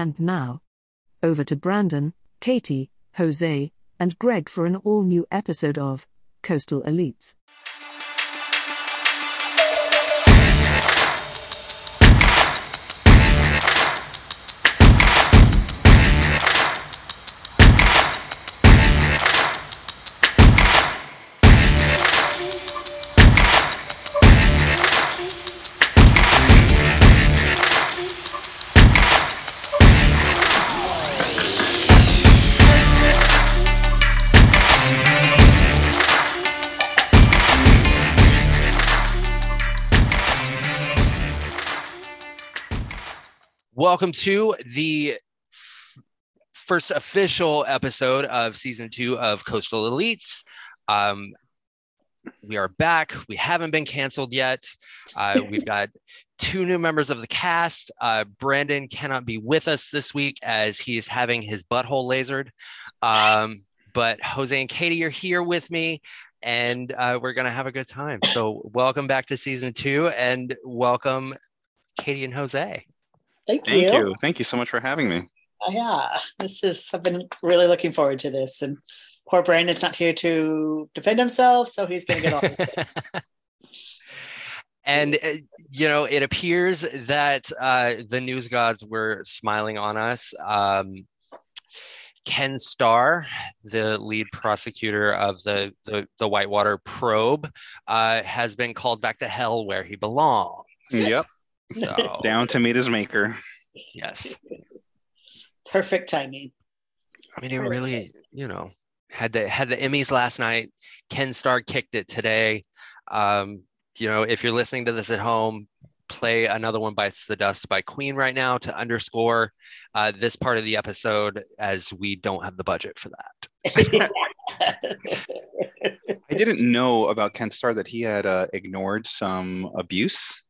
And now, over to Brandon, Katie, Jose, and Greg for an all new episode of Coastal Elites. Welcome to the f- first official episode of season two of Coastal Elites. Um, we are back. We haven't been canceled yet. Uh, we've got two new members of the cast. Uh, Brandon cannot be with us this week as he is having his butthole lasered. Um, but Jose and Katie are here with me, and uh, we're going to have a good time. So, welcome back to season two, and welcome Katie and Jose. Thank you. Thank you. Thank you so much for having me. Uh, yeah, this is. I've been really looking forward to this, and poor Brandon's not here to defend himself, so he's going to get all. and uh, you know, it appears that uh, the news gods were smiling on us. Um, Ken Starr, the lead prosecutor of the the, the Whitewater probe, uh, has been called back to hell where he belongs. Yep. So, Down to meet his maker. yes. Perfect timing. I mean, it really, you know, had the had the Emmys last night. Ken Starr kicked it today. Um, you know, if you're listening to this at home, play another one bites the dust by Queen right now to underscore uh, this part of the episode, as we don't have the budget for that. I didn't know about Ken Starr that he had uh, ignored some abuse.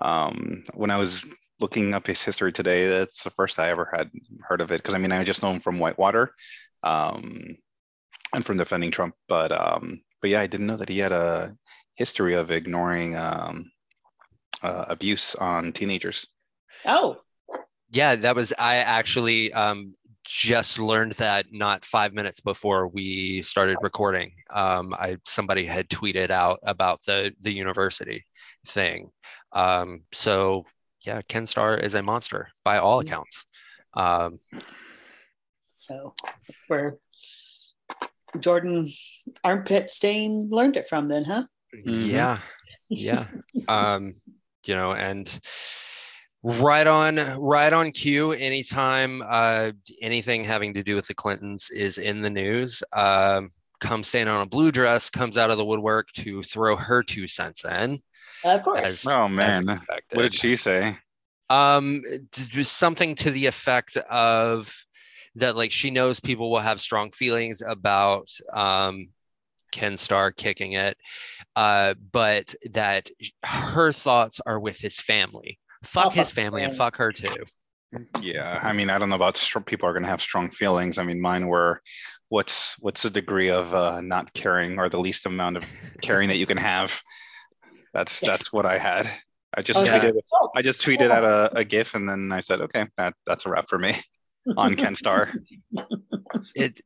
Um, when I was looking up his history today, that's the first I ever had heard of it. Because I mean, I just know him from Whitewater um, and from defending Trump. But um, but yeah, I didn't know that he had a history of ignoring um, uh, abuse on teenagers. oh, Yeah, that was I actually um, just learned that not five minutes before we started recording. Um, I somebody had tweeted out about the the university thing. Um, so yeah, Ken Starr is a monster by all accounts. Um, so where Jordan armpit stain learned it from, then, huh? Mhm. Yeah, yeah. um, you know, and right on, right on cue. Anytime uh, anything having to do with the Clintons is in the news, um, come stand on a blue dress comes out of the woodwork to throw her two cents in. Of course. As, Oh man, what did she say? um something to the effect of that like she knows people will have strong feelings about um ken starr kicking it uh but that her thoughts are with his family fuck Oh, his fuck family and fuck her too Yeah, I mean, I don't know about str- people are going to have strong feelings. I mean, mine were, what's what's the degree of uh, not caring or the least amount of caring that you can have? That's Yeah. that's what I had. I just yeah. tweeted Oh, I just tweeted out a, a GIF and then I said, okay, that that's a wrap for me on Ken Starr. it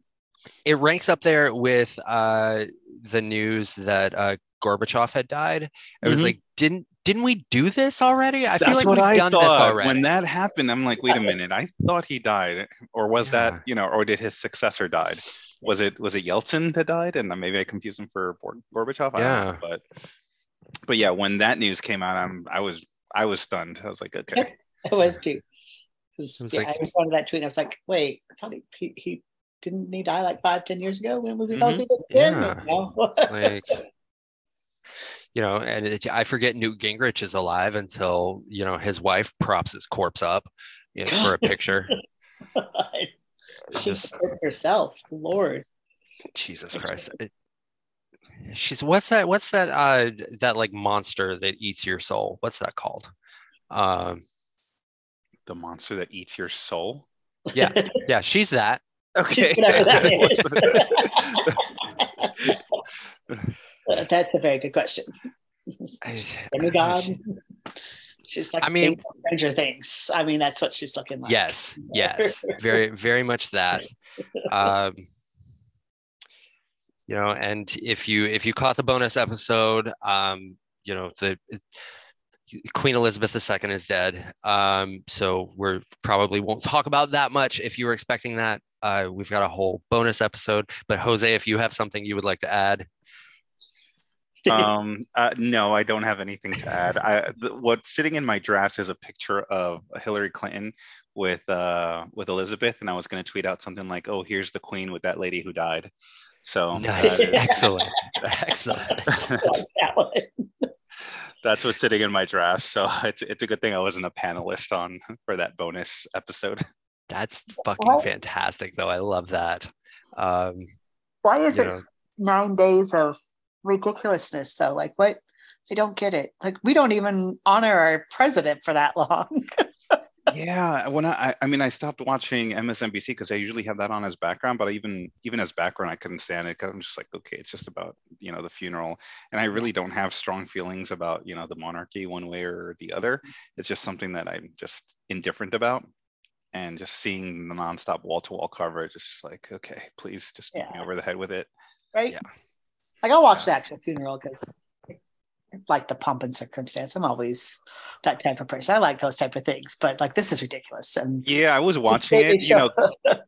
it ranks up there with uh the news that uh gorbachev had died i was Mhm. like didn't didn't we do this already i feel like what we've I done this already when that happened. I'm like, wait a minute, I thought he died, or was Yeah. that you know, or did his successor died? Was it was it Yeltsin that died? And maybe I confused him for Gorbachev. I don't know, Yeah. but but yeah, when that news came out, I'm I was I was stunned. I was like, okay, it was too. Was yeah, like- I responded to that tweet. And I was like, wait, I thought he, he, he didn't he die like five, ten years ago when we thought he was dead? Yeah. No. like you know and it, i forget newt gingrich is alive until you know his wife props his corpse up you know, for a picture she just herself. Lord. jesus christ It- she's what's that what's that uh that like monster that eats your soul what's that called um the monster that eats your soul. yeah yeah she's that Okay, whatever that That's a very good question. I- Demigod. She's like I mean- Stranger Things. I mean, that's what she's looking like. Yes, yes, very, very much that. Um, you know, and if you if you caught the bonus episode, um, you know the Queen Elizabeth II is dead. Um, so we're probably won't talk about that much. If you were expecting that, uh, we've got a whole bonus episode. But Jose, if you have something you would like to add, um, uh, no, I don't have anything to add. I, th- what's sitting in my drafts is a picture of Hillary Clinton with uh, with Elizabeth, and I was going to tweet out something like, "Oh, here's the Queen with that lady who died." So nice, uh, excellent, excellent. that's what's sitting in my draft. So it's it's a good thing I wasn't a panelist on for that bonus episode. That's fucking What? fantastic, though. I love that. Um, Why is it know. nine days of ridiculousness though? Like what? I don't get it. Like we don't even honor our president for that long. Yeah, when I I- mean I stopped watching MSNBC because I usually have that on as background, but even even as background I couldn't stand it because I'm just like, okay, it's just about you know the funeral, and I really don't have strong feelings about you know the monarchy one way or the other. It's just something that I'm just indifferent about. And just seeing the nonstop wall-to-wall coverage, it's just like, okay, please just beat me over the head with it. right? Yeah. Like I'll watch the actual funeral because like the pomp and circumstance. I'm always that type of person. I like those type of things, but like this is ridiculous. And Yeah, I was watching it. You know,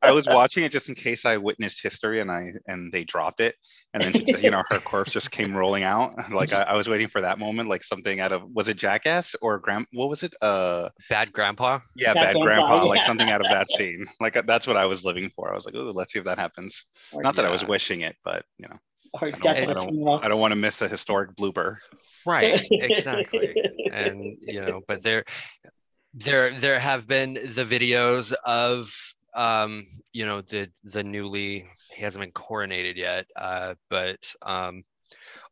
I was watching it just in case I witnessed history and I and they dropped it, and then just, you know her corpse just came rolling out. Like I, I was waiting for that moment, like something out of was it Jackass or Grand? What was it? Uh, bad grandpa. yeah, Bad Bad, Grandpa, Grandpa, like yeah. something out of that scene. Like that's what I was living for. I was like, oh, let's see if that happens. or, Not that I was wishing it, but you know, or I don't, I don't. I don't want to miss a historic blooper. Right, exactly. and you know, but there, there, there have been the videos of, um, you know, the the newly he hasn't been coronated yet, uh, but um,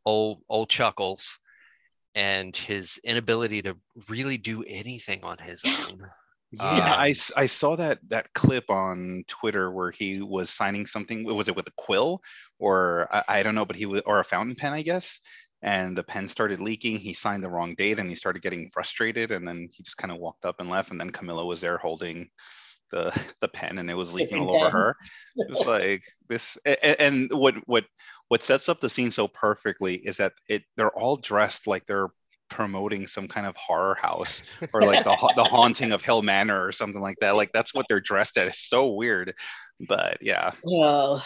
old old Chuckles and his inability to really do anything on his own. Yeah, Um, I, I saw that that clip on Twitter where he was signing something. Was it with a quill or I, I don't know, but he was or a fountain pen, I guess. And the pen started leaking. He signed the wrong date, and he started getting frustrated. And then he just kind of walked up and left. And then Camilla was there holding the the pen, and it was leaking all over her. It was like this. a- a- And what what what sets up the scene so perfectly is that it they're all dressed like they're promoting some kind of horror house or like the the haunting of Hill Manor or something like that. Like that's what they're dressed at. It's so weird, but yeah, Oh,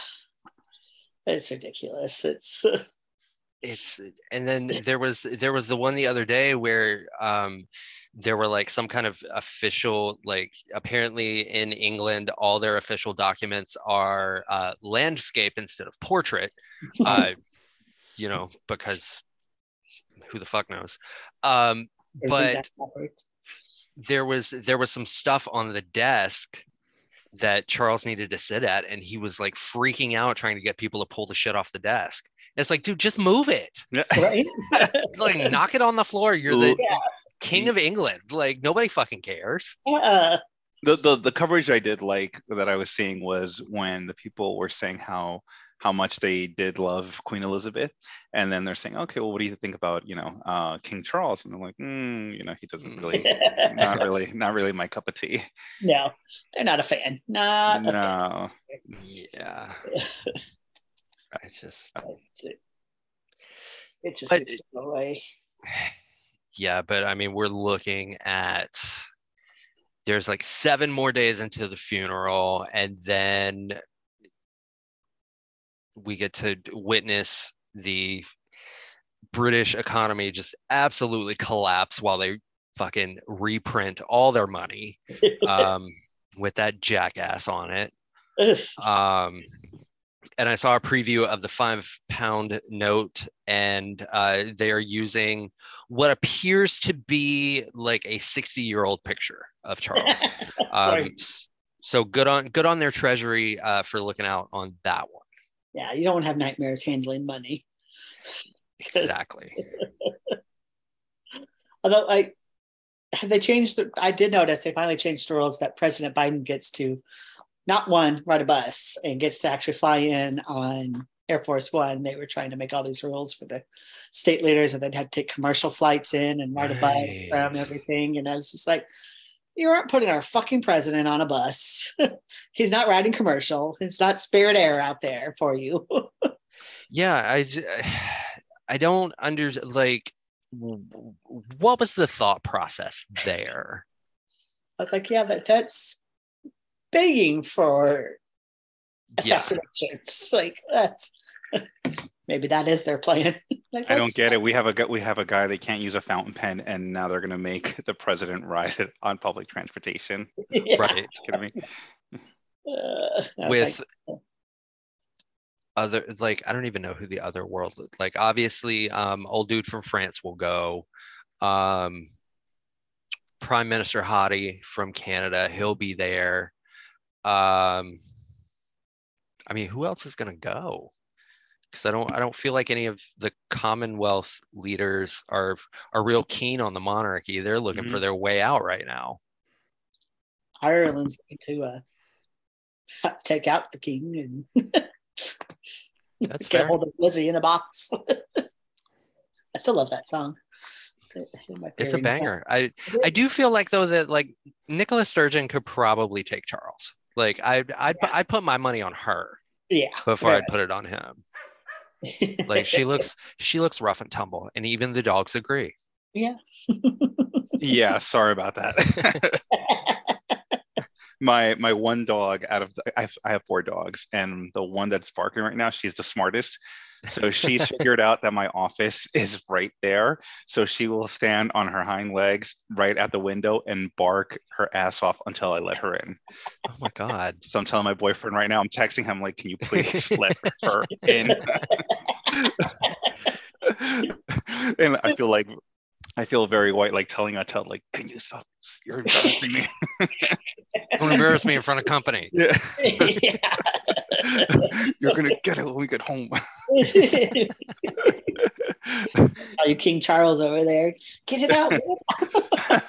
it's ridiculous. It's it's and then there was there was the one the other day where um there were like some kind of official like apparently in england all their official documents are uh, landscape instead of portrait uh you know because who the fuck knows um but there was there was some stuff on the desk that Charles needed to sit at, and he was like freaking out trying to get people to pull the shit off the desk. And it's like, dude, just move it. right? Like, knock it on the floor. You're the Yeah. king of England. Like, nobody fucking cares. Yeah. the, the the coverage I did like that I was seeing was when the people were saying how how much they did love Queen Elizabeth, and then they're saying, okay, well, what do you think about you know uh, King Charles? And I'm like, mm, you know, he doesn't really, not really, not really my cup of tea. no, they're not a fan. Not a fan. No, Yeah. I just It just But- needs away. yeah, but I mean, we're looking at there's like seven more days into the funeral, and then we get to witness the British economy just absolutely collapse while they fucking reprint all their money um, with that jackass on it. Um, and I saw a preview of the five pound note, and uh, they are using what appears to be like a 60 year old picture of Charles. Um. So good on good on their treasury uh, for looking out on that one. Yeah, you don't want to have nightmares handling money. Exactly. Although I have they changed the I did notice they finally changed the rules that President Biden gets to not one ride a bus and gets to actually fly in on Air Force One, they were trying to make all these rules for the state leaders, and they'd had to take commercial flights in and ride a bus Right. around everything. And I was just like, you aren't putting our fucking president on a bus. He's not riding commercial. It's not Spirit Air out there for you. yeah I I don't under like what was the thought process there I was like, yeah, that that's begging for yeah assassinations. Like that's maybe that is their plan. Like, I don't get it. We have a we have a guy that can't use a fountain pen, and now they're gonna make the president ride it on public transportation. Yeah. right It's kidding me. Uh, with like, other like i don't even know who the other world like obviously um old dude from france will go um prime minister hadi from canada he'll be there um i mean who else is going to go because i don't i don't feel like any of the commonwealth leaders are are real keen on the monarchy they're looking for Mhm. their way out right now Ireland's going to uh, take out the king and That's get fair. hold of Lizzie in a box. I still love that song. My it's a favorite. banger i i do feel like though that like nicola sturgeon could probably take charles like i'd i'd, Yeah. I'd put my money on her Yeah. before i'd put it on him like she looks she looks rough and tumble and even the dogs agree yeah. Yeah, sorry about that. my my one dog out of the, I have, I have four dogs, and the one that's barking right now, she's the smartest. So she's figured out that my office is right there. So she will stand on her hind legs right at the window and bark her ass off until I let her in. oh my god So I'm telling my boyfriend right now, I'm texting him like, "Can you please let her in?" and I feel like I feel very white, like telling a tell, like, "Can you stop? You're embarrassing me." don't embarrass me in front of company yeah, yeah. you're gonna get it when we get home. Are you King Charles over there? Get it out.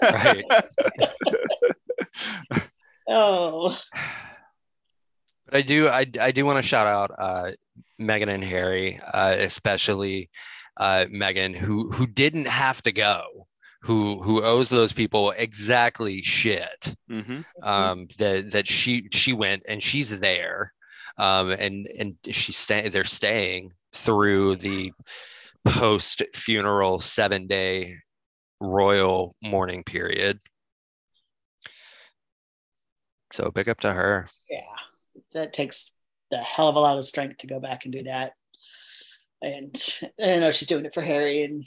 Right. Oh, but i do i, I do want to shout out uh meghan and harry uh especially uh meghan who who didn't have to go who who owes those people exactly shit hmm um, that that she she went and she's there, um, and and she's staying. They're staying through the post funeral seven day royal mourning period. So big up to her. yeah. That takes a hell of a lot of strength to go back and do that. And I know she's doing it for Harry and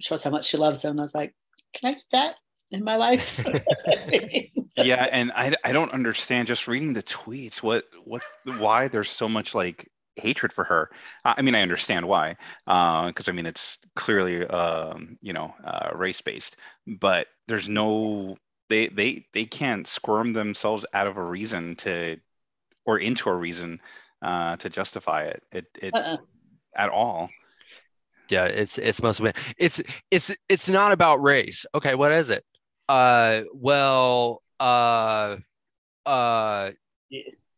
shows how much she loves him. I was like, can I get that in my life? Yeah, and I I don't understand just reading the tweets what what why there's so much like hatred for her. I I mean, I understand why, because I mean it's clearly um, you know uh, race based, but there's no they they they can't squirm themselves out of a reason to or into a reason uh, to justify it it, it Uh-uh. at all. Yeah, it's it's must have been it's it's it's not about race. Okay, what is it? Uh, well, uh, uh,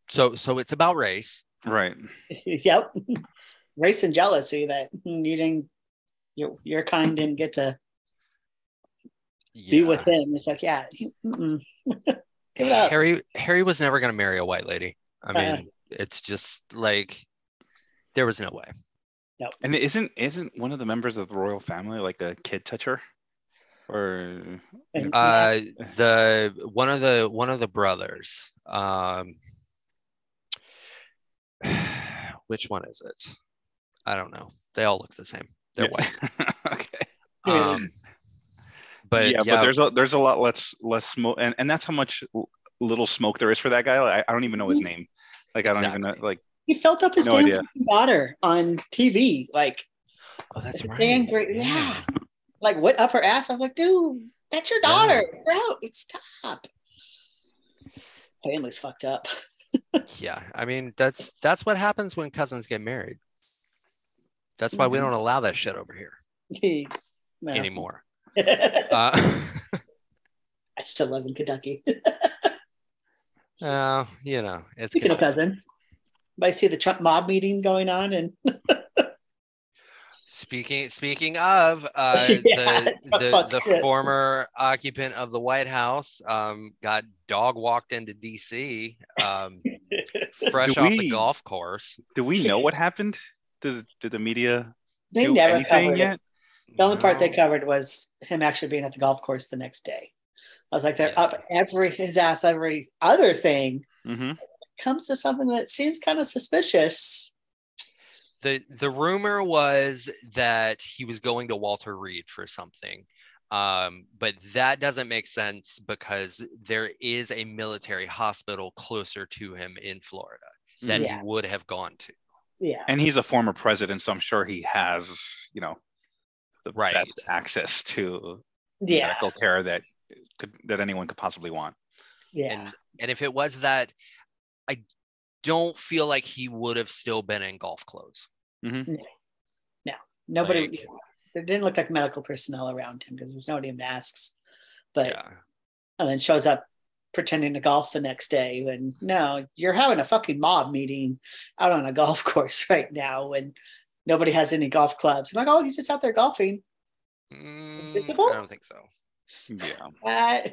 so so it's about race. Right. yep. Race and jealousy that you didn't, your, your kind didn't get to be with him. It's like, yeah, give it up. Harry Harry was never gonna marry a white lady. I mean, Uh-uh. it's just like there was no way. And isn't isn't one of the members of the royal family like a kid toucher? Or Uh, the one of the one of the brothers. Um, which one is it? I don't know. They all look the same. They're Yeah. white. okay. Um, but yeah, yeah, but there's a there's a lot less less smoke, and, and that's how much little smoke there is for that guy. Like, I, I don't even know his name. Like I don't even know. Like he felt up his No damn idea. fucking daughter on TV. Like, oh, that's right. damn great. Yeah. Like what up her ass? I was like, dude, that's your Yeah. daughter, bro. It's stop. Family's fucked up. Yeah, I mean that's that's what happens when cousins get married. That's why we Mhm. don't allow that shit over here No. anymore. I Uh, still live in Kentucky. uh, you know, it's Kentucky. cousin, I see the Trump mob meeting going on, and Speaking speaking of uh, Yeah, the the, the shit. former occupant of the White House um, got dog walked into D.C. Um, fresh Do off the golf course. Do we know what happened? Does did the media they do never anything yet? it. The only part they covered was him actually being at the golf course the next day. I was like, they're Yeah. up every his ass every other thing hmm comes to something that seems kind of suspicious. The the rumor was that he was going to Walter Reed for something. Um, but that doesn't make sense because there is a military hospital closer to him in Florida that Yeah. he would have gone to. Yeah, And he's a former president, so I'm sure he has, you know, the Right. best access to yeah, medical care that could that anyone could possibly want. yeah. And and if it was that, I don't feel like he would have still been in golf clothes. No, nobody. like- There didn't look like medical personnel around him because there's nobody in masks. But yeah. and then shows up pretending to golf the next day. And no, you're having a fucking mob meeting out on a golf course right now when nobody has any golf clubs. I'm like, oh, he's just out there golfing. Mm, I don't think so. Yeah. Uh,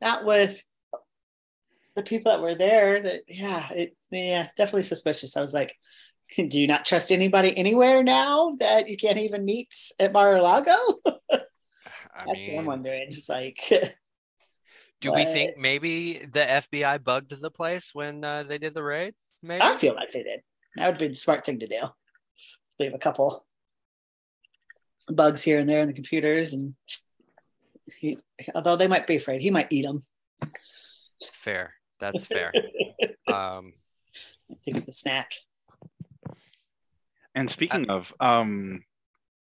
not with the people that were there. That yeah, it yeah, definitely suspicious. I was like, do you not trust anybody anywhere now that you can't even meet at Mar-a-Lago? I That's what I'm wondering. It's like, do we think maybe the FBI bugged the place when uh, they did the raid? Maybe. I feel like they did. That would be the smart thing to do. Leave a couple bugs here and there in the computers, and he, although they might be afraid, he might eat them. Fair. That's fair. um, Think of the snack. And speaking of, um,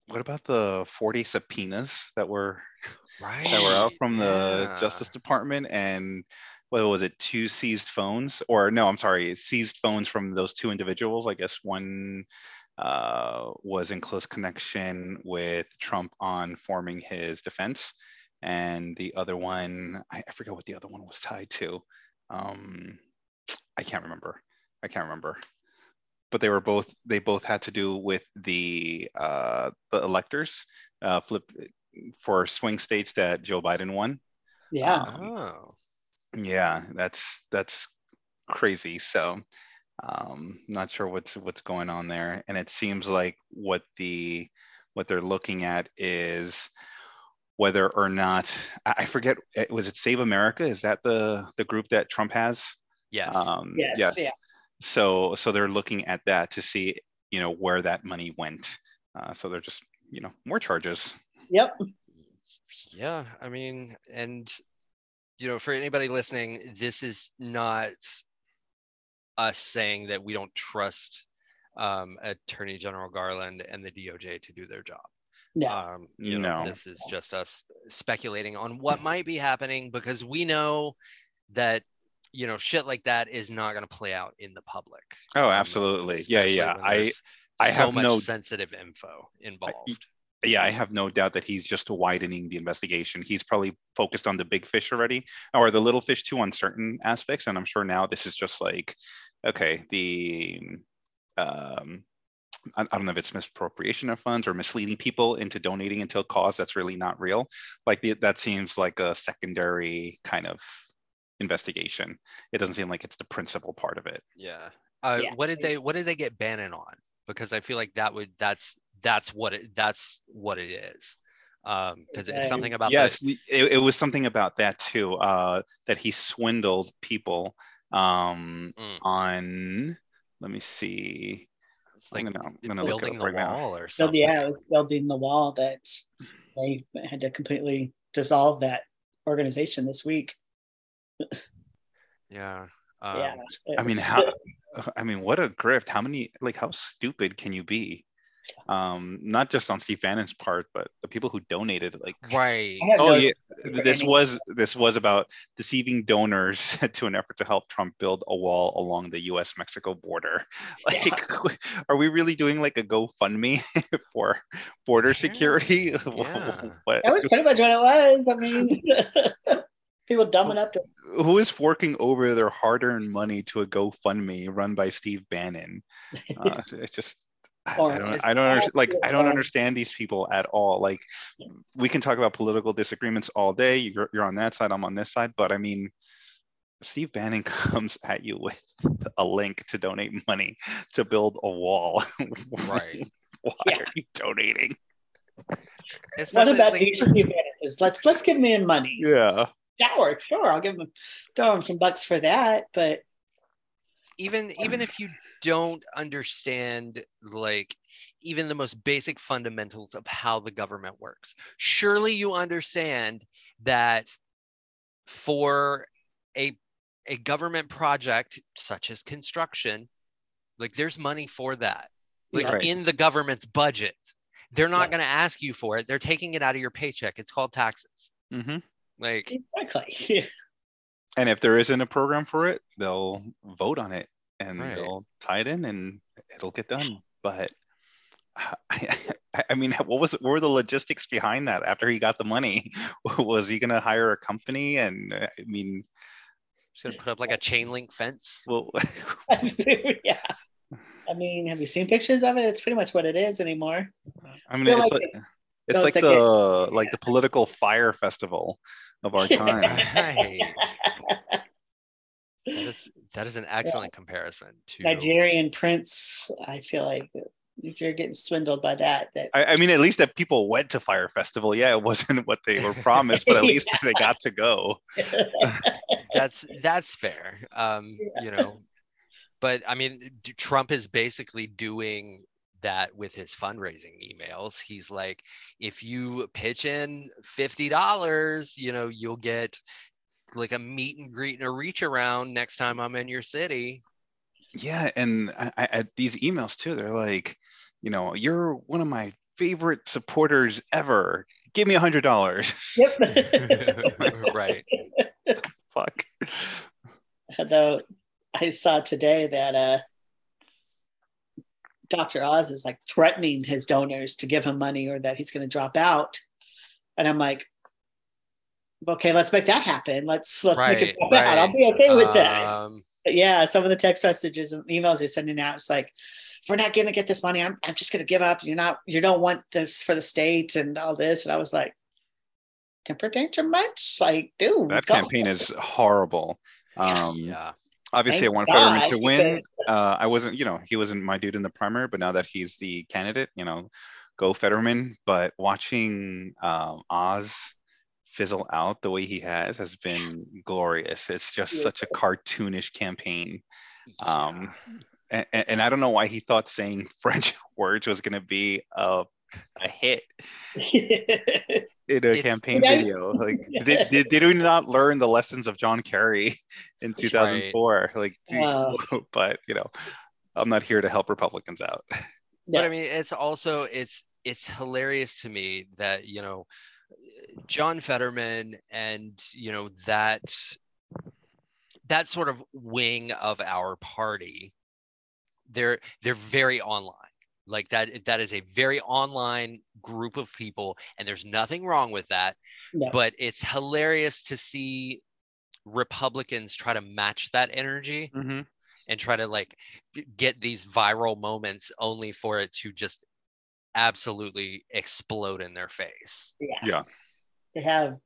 what about the 40 subpoenas that were right. that were out from the Yeah. Justice Department and what was it, two seized phones? Or no, I'm sorry, seized phones from those two individuals. I guess one uh, was in close connection with Trump on forming his defense, and the other one, I, I forget what the other one was tied to. Um, I can't remember. I can't remember. But they were both. They both had to do with the uh, the electors. Uh, flip for swing states that Joe Biden won. Yeah. Oh. Yeah, that's that's crazy. So um not sure what's what's going on there. And it seems like what the what they're looking at is whether or not I I forget eh, was it Save America? Is that the the group that Trump has? Yes. Um Yes, yeah. So so they're looking at that to see, you know, where that money went. Uh, so they're just, you know, more charges. Yep. yeah. I mean, and you know, for anybody listening, this is not us saying that we don't trust um, Attorney General Garland and the DOJ to do their job. No. Um, you know, this is just us speculating on what might be happening because we know that you know shit like that is not going to play out in the public. Oh, Um, absolutely. Yeah, especially yeah. when I I so have much no sensitive info involved. yeah, I have no doubt that he's just widening the investigation. He's probably focused on the big fish already, or the little fish too on certain aspects. And I'm sure now this is just like, okay, the um, I, I don't know if it's misappropriation of funds or misleading people into donating into a cause that's really not real. Like the, that seems like a secondary kind of investigation. It doesn't seem like it's the principal part of it. Yeah. Uh, Yeah. What did they What did they get Bannon on? Because I feel like that would that's that's what it that's what it is. Um, because it's something about yes the, it, it was something about that too uh that he swindled people um Mm. on let me see it's like I'm gonna, I'm gonna building the right now. wall or So something. yeah, it was building the wall that they had to completely dissolve that organization this week. Yeah. Um, yeah. i mean how i mean what a grift how many like how stupid can you be um not just on steve bannon's part but the people who donated like Right. Oh no- yeah this was this was about deceiving donors to an effort to help trump build a wall along the us mexico border Yeah. like are we really doing like a gofundme for border security Yeah. what That was pretty much what it was. I mean, People dumbing up to Who is forking over their hard-earned money to a GoFundMe run by Steve Bannon? Uh, it's just I, Or- I don't I don't understand like I don't understand these people at all. Like we can talk about political disagreements all day. You're, you're on that side, I'm on this side, but I mean Steve Bannon comes at you with a link to donate money to build a wall. Right. Why Yeah. are you donating? what Especially, about like, these Steve Bannon? Let's let's give me money. Yeah. Sure, sure. I'll give him throw him some bucks for that. But even even if you don't understand like even the most basic fundamentals of how the government works. Surely you understand that for a a government project such as construction like there's money for that. Like Right. in the government's budget. They're not Yeah. going to ask you for it. They're taking it out of your paycheck. It's called taxes. Hmm exactly. like And if there isn't a program for it, they'll vote on it and Right. they'll tie it in and it'll get done. But I, I mean, what was what were the logistics behind that? After he got the money, was he going to hire a company? And uh, I mean, just gonna put up like a chain link fence well, yeah. I mean, have you seen pictures of it? It's pretty much what it is anymore. I mean, feel it's like like it- it's feels like like the it- like the political Fyre festival of our time. right that is that is an excellent comparison to Nigerian prince. I feel like if you're getting swindled by that, that I, I mean, at least that people went to Fyre Festival. Yeah, it wasn't what they were promised, but at least they got to go. that's that's fair um Yeah. you know but i mean trump is basically doing that with his fundraising emails he's like if you pitch in $50 you know you'll get like a meet and greet and a reach around next time i'm in your city Yeah, and I, I, I- these emails too. They're like, you know, you're one of my favorite supporters ever. Give me a hundred dollars. yep. right Fuck. Although I saw today that uh, Dr. Oz is like threatening his donors to give him money or that he's going to drop out, and I'm like, okay, let's make that happen. Let's let's make it drop out. I'll be okay with that. um, But yeah, some of the text messages and emails he's sending out, it's like, if we're not going to get this money, I'm, I'm just going to give up. You're not, you don't want this for the state and all this. And I was like, temper tantrum much? Like, dude, That go. campaign is horrible. Yeah. Um, yeah obviously, I Thank want Fetterman to win. Uh, I wasn't, you know, he wasn't my dude in the primary, but now that he's the candidate, you know, go Fetterman. But watching um, Oz fizzle out the way he has has been glorious. It's just such a cartoonish campaign. Um, and, and I don't know why he thought saying French words was going to be a, a hit in a It's- campaign Yeah. video. Like, did, did, did we not learn the lessons of John Kerry in 2004? Like, Wow. but you know, I'm not here to help Republicans out. but i mean it's also it's it's hilarious to me that you know john fetterman and you know that that sort of wing of our party they're they're very online. Like that that is a very online group of people and there's nothing wrong with that. No. but it's hilarious to see republicans try to match that energy mm-hmm. and try to like get these viral moments only for it to just absolutely explode in their face. yeah. Yeah. They have,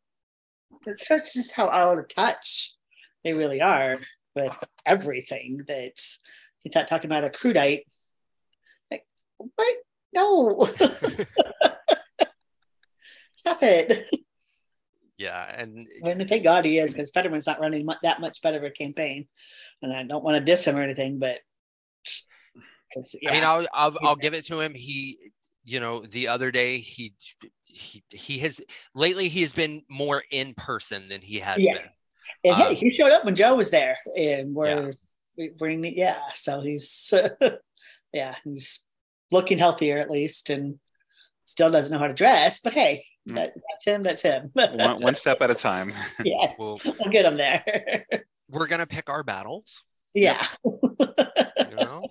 it's that's just how out of touch they really are with everything that's, he's not talking about a crudite. Like, what? No. Stop it. Yeah, and And thank God he is because Fetterman's not running mu- that much better of a campaign. And I don't want to diss him or anything, but 'cause, I mean. I'll, I'll I'll give it to him. He, you know, the other day he he he has lately he has been more in person than he has Yes. been. and hey, um, he showed up when Joe was there, and we're Yeah. we bring yeah. So he's yeah, he's looking healthier at least, and still doesn't know how to dress. But hey, Mm. that, that's him. That's him. one, one step at a time. yes, Well- we'll get him there. We're gonna pick our battles. yeah. You know,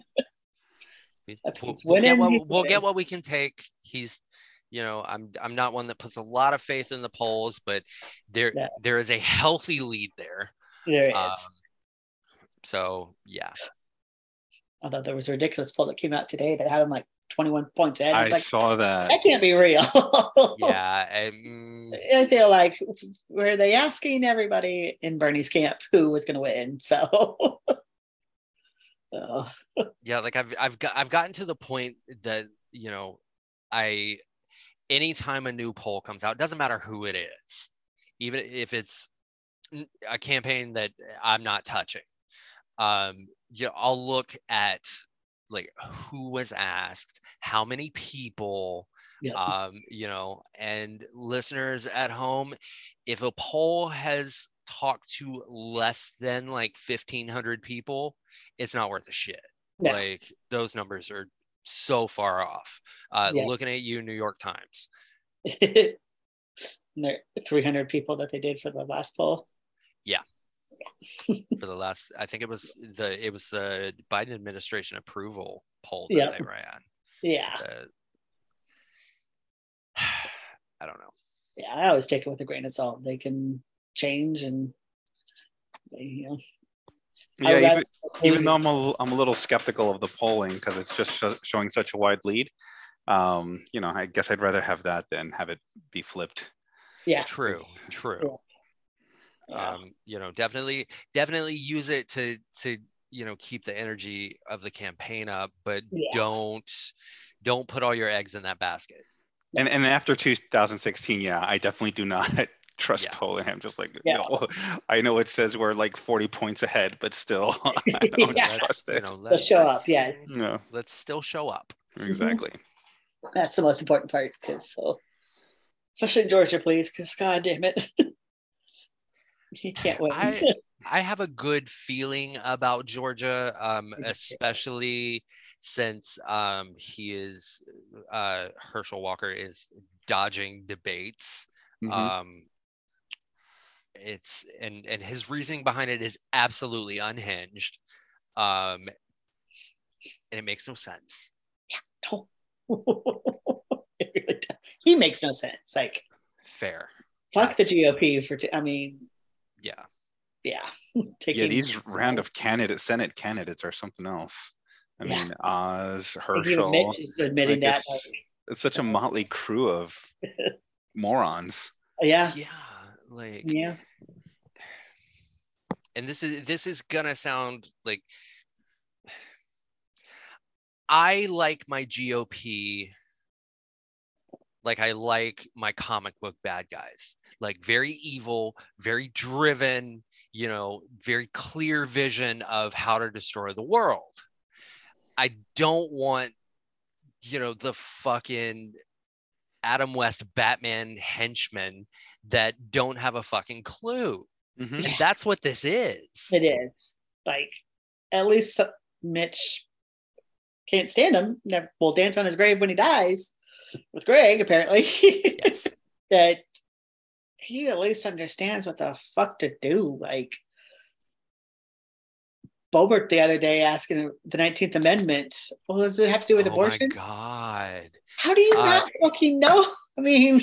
We- If we'll, we'll get what we'll get what we can take. He's you know, I'm I'm not one that puts a lot of faith in the polls, but there Yeah. there is a healthy lead there. There is. Um, so yeah, Although there was a ridiculous poll that came out today that had him like 21 points ahead. I I like, saw that. that can't be real. yeah. and, mm, I feel like were they asking everybody in Bernie's camp who was going to win? So, yeah like i've i've got i've gotten to the point that you know i anytime a new poll comes out doesn't matter who it is even if it's a campaign that i'm not touching um you know, i'll look at like who was asked how many people yeah. um, you know, and listeners at home, if a poll has talked to less than like 1500 people, it's not worth a shit. Yeah. Like those numbers are so far off. Uh, Yeah. Looking at you, New York Times. There 300 people that they did for the last poll. For the last i think it was the it was the biden administration approval poll that Yeah. they ran Yeah. The- i don't know Yeah. I always take it with a grain of salt. They can change and, they, you know, Yeah, even, even though. I'm a, I'm a little skeptical of the polling because it's just sho- showing such a wide lead. Um, you know, I guess I'd rather have that than have it be flipped. yeah. true true yeah. um you know definitely definitely use it to to you know keep the energy of the campaign up but Yeah. don't don't put all your eggs in that basket And and after 2016, yeah, I definitely do not trust Yeah. polling. I'm just like, Yeah. no, I know it says we're like 40 points ahead, but still, I don't Yeah. let's trust you it. know They'll show up. Yeah. No, let's still show up exactly. That's the most important part because so, especially in Georgia, please, because God damn it. Can't win. I I have a good feeling about Georgia, um, especially since um, he is uh, Herschel Walker is dodging debates. Mhm. Um, it's and and his reasoning behind it is absolutely unhinged, um, and it makes no sense. It really does. he makes no sense. Like, Fair, fuck the GOP for, t- I mean, yeah. yeah. yeah, these round of candidate Senate candidates are something else. I Yeah. mean, Oz, Herschel. Mitch is admitting like, that. it's, like, it's such a uh-huh. motley crew of morons. Uh, yeah. Yeah, like Yeah. and this is this is gonna sound like I like my GOP like I like my comic book bad guys. Like very evil, very driven, you know, very clear vision of how to destroy the world. I don't want you know the fucking Adam West Batman henchmen that don't have a fucking clue. Mhm. And that's what this is. It is. Like, at least Mitch can't stand him. Never will dance on his grave when he dies with Greg, apparently. Yes. that he at least understands what the fuck to do. Like Boebert the other day asking the 19th Amendment, well, does it have to do with oh my abortion? god. How do you Uh, not fucking know? I mean,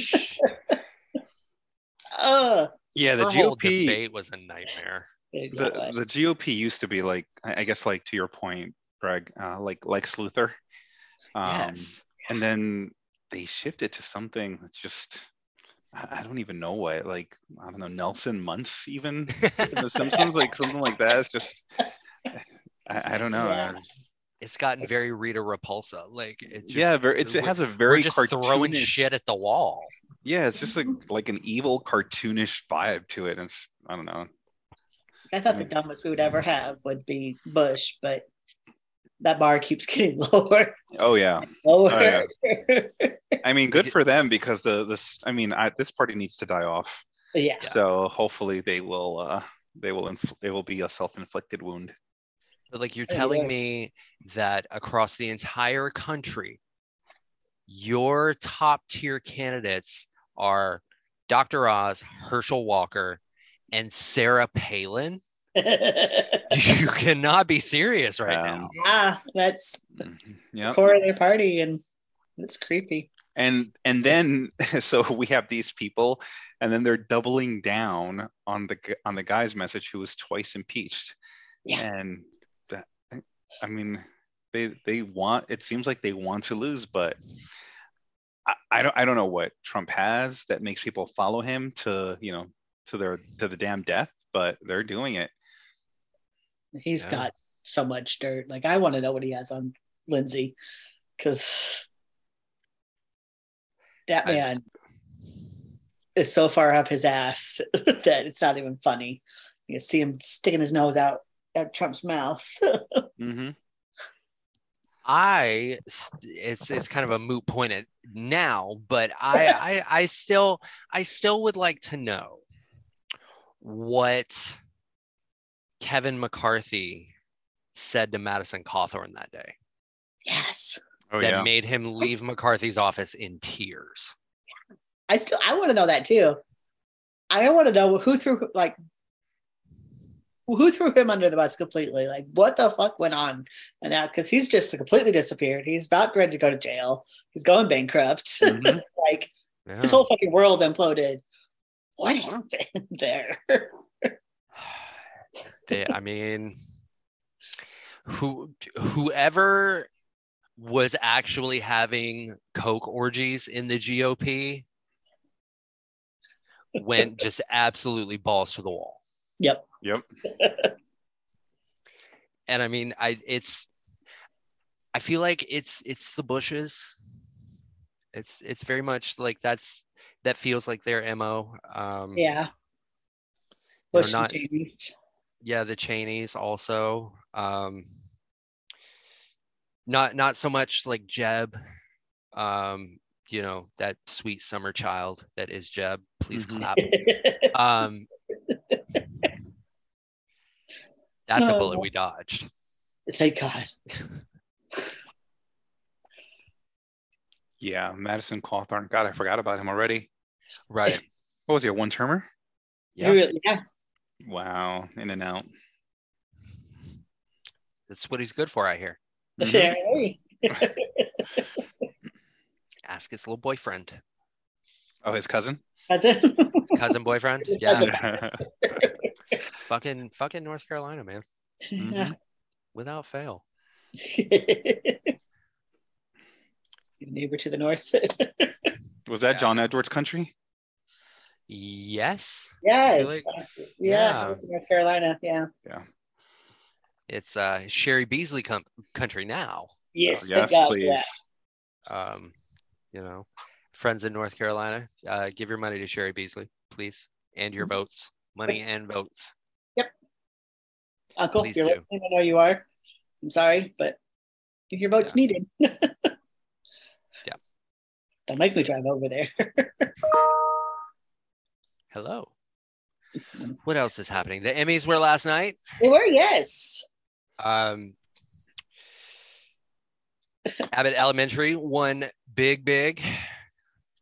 uh, Yeah, the GOP. debate was a nightmare. the, the GOP used to be like I I guess like to your point, Greg, uh, like Lex Luthor. Um, yes. And then they shifted to something that's just I I don't even know what like I don't know Nelson Muntz even in The Simpsons like something like that. It's just I, I don't know. Yeah. It's gotten very Rita Repulsa. Like it's just, yeah, very, it's, it has a we're very just throwing shit at the wall. Yeah, it's just like like an evil cartoonish vibe to it. And it's I don't know. I thought the dumbest we would ever have would be Bush, but that bar keeps getting lower, Oh yeah. lower. I mean, good for them because the this I mean I, this party needs to die off. yeah. So hopefully they will uh they will inf- they will be a self-inflicted wound. But like you're telling me that across the entire country, your top tier candidates are Dr. Oz, Herschel Walker, and Sarah Palin. You cannot be serious right Um, now. yeah, that's Mhm. Yeah. core of their party, and it's creepy. and and then so we have these people and then they're doubling down on the on the guy's message who was twice impeached Yeah. and that, i mean they they want it seems like they want to lose but I, I don't i don't know what trump has that makes people follow him to you know to their to the damn death but they're doing it He's Yeah. got so much dirt. Like I want to know what he has on Lindsey, because that I- man is so far up his ass that it's not even funny. You see him sticking his nose out at Trump's mouth. mm-hmm. I it's it's kind of a moot point at now, but I, I I still I still would like to know what Kevin McCarthy said to Madison Cawthorn that day yes, oh that yeah made him leave McCarthy's office in tears. I still I want to know that too. I want to know who threw like who threw him under the bus completely. Like what the fuck went on? And now because he's just completely disappeared. He's about ready to go to jail. He's going bankrupt. Mhm. like Yeah. this whole fucking world imploded. What happened there? They- I mean, who whoever was actually having coke orgies in the GOP went just absolutely balls to the wall. yep. yep And I mean, I it's I feel like it's it's the Bushes. It's it's very much like that's that feels like their mo. Um, Yeah. you Bush not- and Cheney. Yeah the cheneys also um not not so much like jeb um you know that sweet summer child that is jeb please Mhm. clap um that's a bullet Oh. we dodged Thank God. yeah madison cawthorn god i forgot about him already right what was he a one-termer yeah Really, yeah. Wow in and out that's what he's good for i hear Mhm. Yeah. ask his little boyfriend oh his cousin That's it. his cousin boyfriend yeah mm-hmm. fucking fucking north carolina man Yeah. without fail Neighbor to the north. was that Yeah. john edwards country yes yes. like- yeah. yeah. North Carolina. Yeah. Yeah. It's uh cheri beasley com- country now Yes. yes God please that. um, you know, friends in North Carolina, uh, give your money to Cheri Beasley, please, and your Mhm. votes, money and votes. Yep. Uncle, Please you're do. listening. I know you are. I'm sorry, but your vote's needed. Yeah. Don't make me drive over there. Hello. What else is happening? The Emmys were last night. they were, yes. Um, Abbott Elementary won big, big.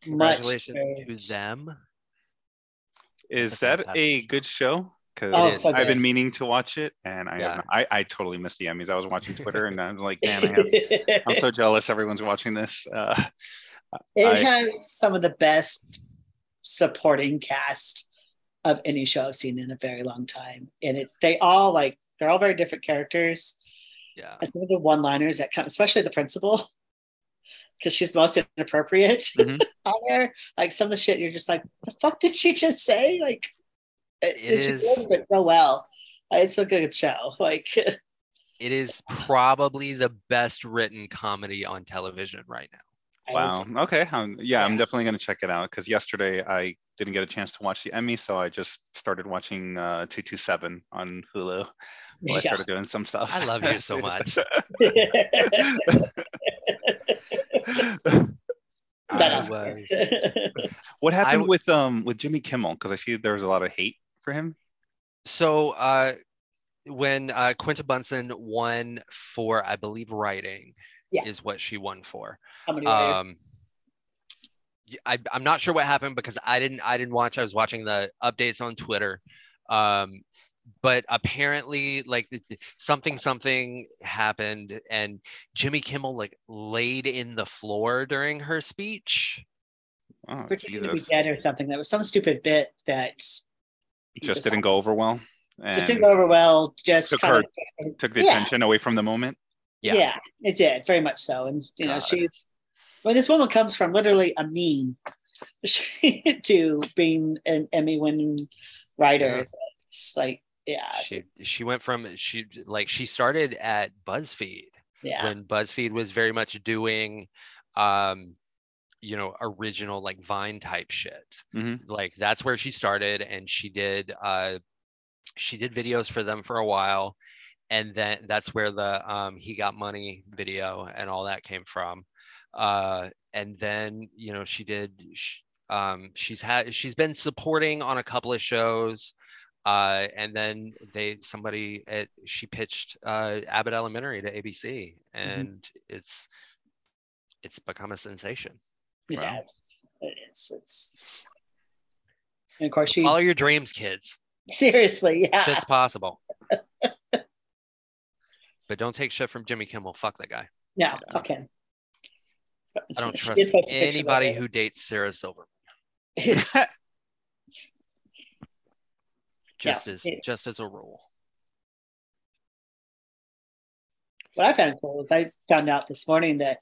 Much Congratulations to them. is That's that a good show because Oh, so i've been meaning to watch it and i Yeah. I, I totally missed the emmys i was watching twitter and i'm like man i have i'm so jealous everyone's watching this uh it I- has some of the best supporting cast of any show I've seen in a very long time. And it's they all like they're all very different characters. Yeah. And some of the one-liners that come, especially the principal, because she's the most inappropriate Mhm. on there. Like some of the shit you're just like, the fuck did she just say? Like it, It she is- it so well. It's a good show. Like It is probably the best written comedy on television right now. Wow. Okay. Um, yeah i'm definitely going to check it out because yesterday i didn't get a chance to watch the emmy so i just started watching uh 227 on hulu i started doing some stuff. I love you so much. That I was. what happened w- with um with jimmy kimmel? Because i see there was a lot of hate for him. So uh, when uh, Quinta Brunson won for, I believe, writing Yeah. is what she won for. How many are Um, y- I, am not sure what happened because I didn't I didn't watch. I was watching the updates on Twitter. Um, but apparently like the- the- something something happened and Jimmy Kimmel like laid in the floor during her speech. Oh, Pretending to be dead or something. That was some stupid bit that Just didn't go over well. And Just didn't go over well. Just Took her- of took the Yeah. attention away from the moment. Yeah. Yeah. it did very much so. And you know, God. she when this woman comes from literally a meme to being an Emmy winning writer, Yeah. it's like, yeah, She she went from she like she started at BuzzFeed yeah, when BuzzFeed was very much doing um you know original like Vine type shit. Mhm. Like that's where she started and she did uh she did videos for them for a while and then that's where the um he got money video and all that came from. Uh and then you know she did sh- um she's had she's been supporting on a couple of shows uh and then they somebody at she pitched uh abbott elementary to abc and it's it's become a sensation yeah, Wow. it is. It's and of course So she follow your dreams kids seriously, yeah, it's possible but don't take shit from jimmy kimmel. Fuck that guy. No, fuck him. i don't trust did post a picture of anybody who dates sarah silverman. Just as it- just as a rule. What I found cool is I found out this morning that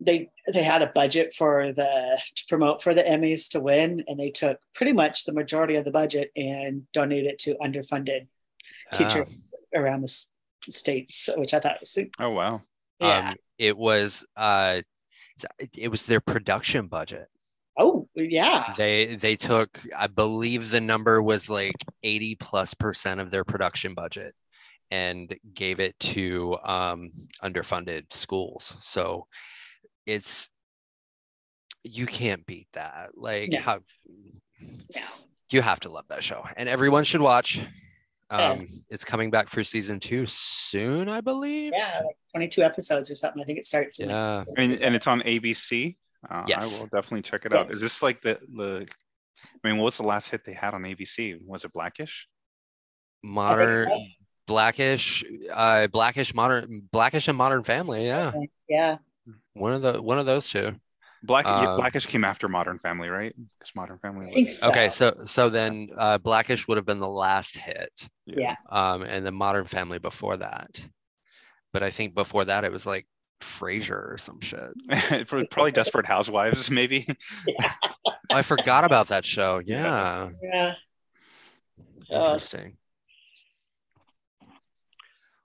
they they had a budget for the to promote for the Emmys to win, and they took pretty much the majority of the budget and donated it to underfunded ah. teachers around the s- states, which I thought was super. Oh wow. Yeah. um it was uh it was their production budget oh yeah. they they took i believe the number was like 80 plus percent of their production budget and gave it to um, underfunded schools so it's you can't beat that like No. how No. you have to love that show and everyone should watch Yeah. um, it's coming back for season two soon i believe Yeah, like 22 episodes or something. I think it starts. in, like, yeah And, and it's on ABC. Uh, Yes. I will definitely check it out. Is this like the the? I mean, what was the last hit they had on ABC? Was it Blackish? modern blackish uh blackish modern blackish and modern family yeah Yeah. one of the one of those two Black yeah, Uh, Blackish came after Modern Family, right? Because Modern Family I think was so. okay so so then uh blackish would have been the last hit Yeah. um and the modern family before that but i think before that it was like frasier or some shit probably Desperate Housewives, maybe. Yeah. i forgot about that show yeah Yeah. Oh, interesting